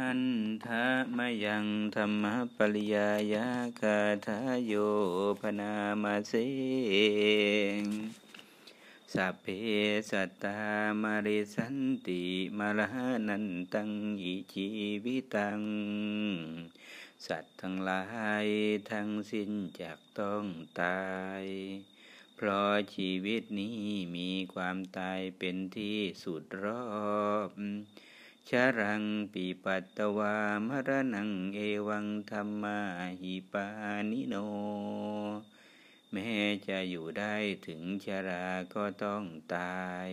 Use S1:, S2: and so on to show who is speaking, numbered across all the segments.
S1: หันทะมยังธรรมปริยายาคาทาโยพนามาเสสัพเพสัตตามาริสันติมาลานันตังอิชีวิตัง สัตว์ทั้งหลายทั้งสิ้นจากต้องตาย เพราะชีวิตนี้มีความตายเป็นที่สุดรอบ ชารังปีปัตตวามรนังเอวังธรรมาหิปานิโน แม้จะอยู่ได้ถึงชราก็ต้องตาย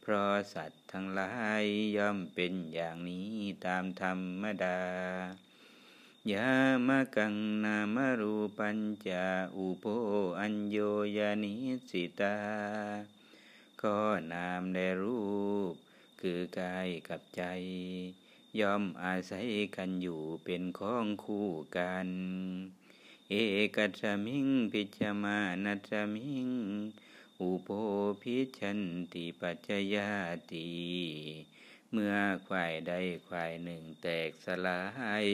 S1: เพราะสัตว์ทั้งหลายย่อมเป็นอย่างนี้ตามธรรมดายามกังนามรูปัญจาอุโปอัญโยยานิสิตา ก็นามในรูป คือกายกับใจ ย่อมอาศัยกันอยู่เป็นของคู่กัน เอกัจมิงพิจมานัจมิง อุโปพิชันติปัจจยาติเมื่อควายใดควายหนึ่งแตกสลาย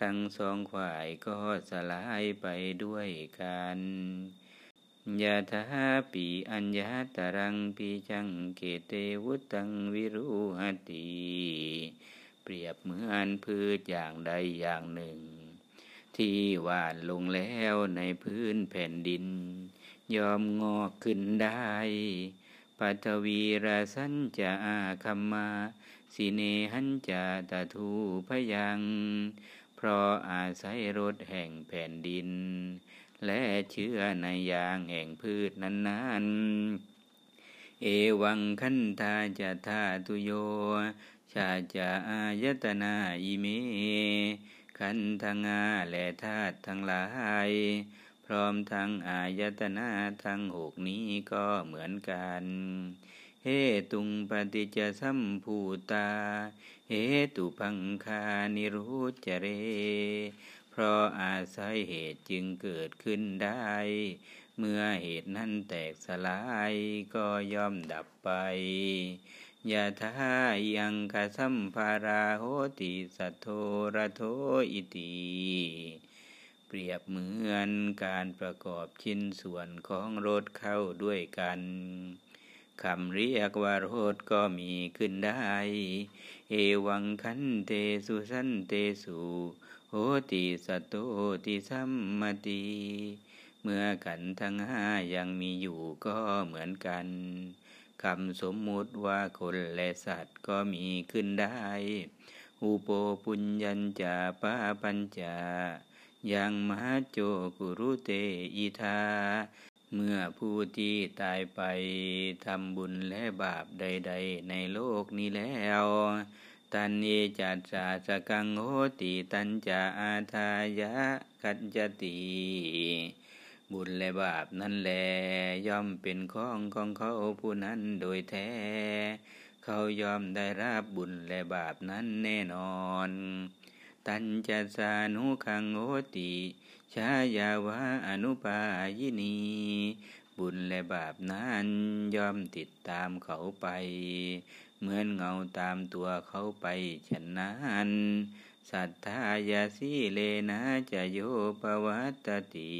S1: ทั้งสองควายก็สลายไปด้วยกัน ยะถาปีอัญญาตรังปีจังเกเตวุตังวิรุหติเปรียบเหมือนพืชอย่างใดอย่างหนึ่ง ที่หวานลงแล้วในพื้นแผ่นดิน ยอมงอกขึ้นได้ปัทวีราสันจะอาคัมมา สิเนหันจะตะทูพยัง ราะอาศัยรถแห่งแผ่นดิน และเชื่อในยางแห่งพืชนั้นๆ เอวังคันธาจะธาตุโย ชาจะอายตนาอิเมขันธงาและธาตุทั้งหลายพร้อมทั้งอายตนาทั้งหกนี้ก็เหมือนกัน เฮตุงปฏิจสัมภูตา เหตุพังคานิรุจเร เพราะอาศัยเหตุจึงเกิดขึ้นได้ เมื่อเหตุนั้นแตกสลายก็ย่อมดับไปยะทายังคสัมภาราโหติสัทโทระโทอิติเปรียบเหมือนการประกอบชิ้นส่วนของรถเข้าด้วยกัน คำเรียกว่าโรถก็มีขึ้นได้ เอวังคันเตสุสันเตสุโหติสัตโตติสัมมติเมื่อขันทั้งห้ายังมีอยู่ก็เหมือนกันคำสมมุติว่าคนและสัตว์ก็มีขึ้นได้ อุโปปุญญัญจาปาปัญจายังมหาโจกุรุเตอิทา เมื่อผู้ที่ตายไปทำบุญและบาปใด ๆ ในโลกนี้แล้ว ตันเยจัตสาสกังโหติตันจะอาทายะกัจจติบุญและบาปนั่นแลย่อมเป็นของของเขาผู้นั้นโดยแท้ เขายอมได้รับบุญและบาปนั้นแน่นอน ตันจะสานุขังโหติชายาวะอนุปายินี บุญและบาปนั้นย่อมติดตามเขาไป เหมือนเงาตามตัวเขาไปฉะนั้นสัทธายาสีเลนะจะโยปวัตติ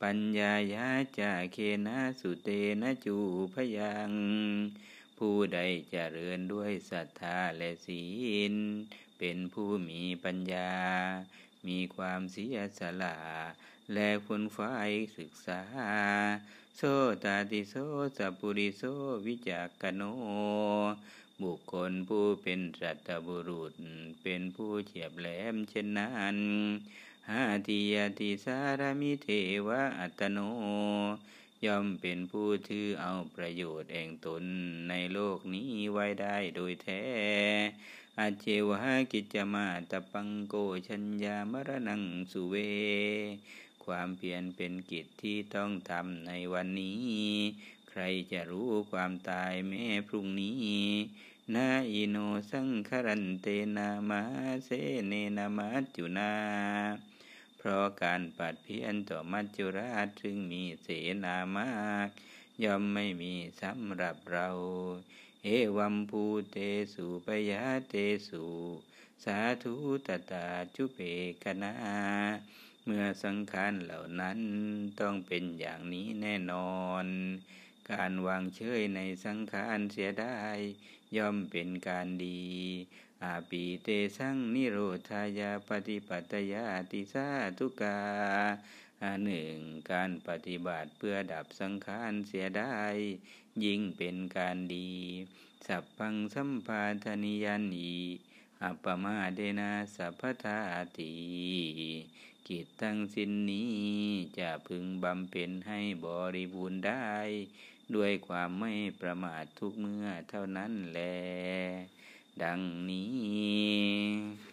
S1: ปัญญายาจะเคนะสุเตนะจูพยัง ผู้ใดจเจริญด้วยศรัทธาและศีล เป็นผู้มีปัญญา มีความเสียสละและคุณฝ่ายศึกษาโสตาติโสสัปุริโสวิจักโน บุคคลผู้เป็นสัตบุรุษ เป็นผู้เฉียบแหลมเช่นนั้นหาติยติสารมิเทวะอัตโน ย่อมเป็นผู้ถือเอาประโยชน์แห่งตนในโลกนี้ไว้ได้โดยแท้ อาเจวะกิจมาตปังโกชัญญามรณังสุเว ความเพียรเป็นกิจที่ต้องทำในวันนี้ ใครจะรู้ความตายแม้พรุ่งนี้นาอิโนสังครันเตนามาเสเนนามัจจุนา เพราะการปัดเพี้ยนต่อมัจจุราชจึงมีเสนามาก ย่อมไม่มีสำหรับเราเเอวัมภูเตสุปยาเตสุสาธุตตาจุเปกนาเมื่อสังขารเหล่านั้นต้องเป็นอย่างนี้แน่นอน การวางเฉยในสังขารเสียได้ ย่อมเป็นการดี อาปีเตสังนิโรธายาปฏิปัตยาติสาทุกาหนึ่งการปฏิบัติเพื่อดับสังขารเสียได้ ยิ่งเป็นการดี สัพพังสัมปาทนิยันอีอัปมาเดนาสัพพทาติกิจทั้งสิ้นนี้จะพึงบำเพ็ญให้บริบูรณ์ได้ ด้วยความไม่ประมาททุกเมื่อเท่านั้นแล ดังนี้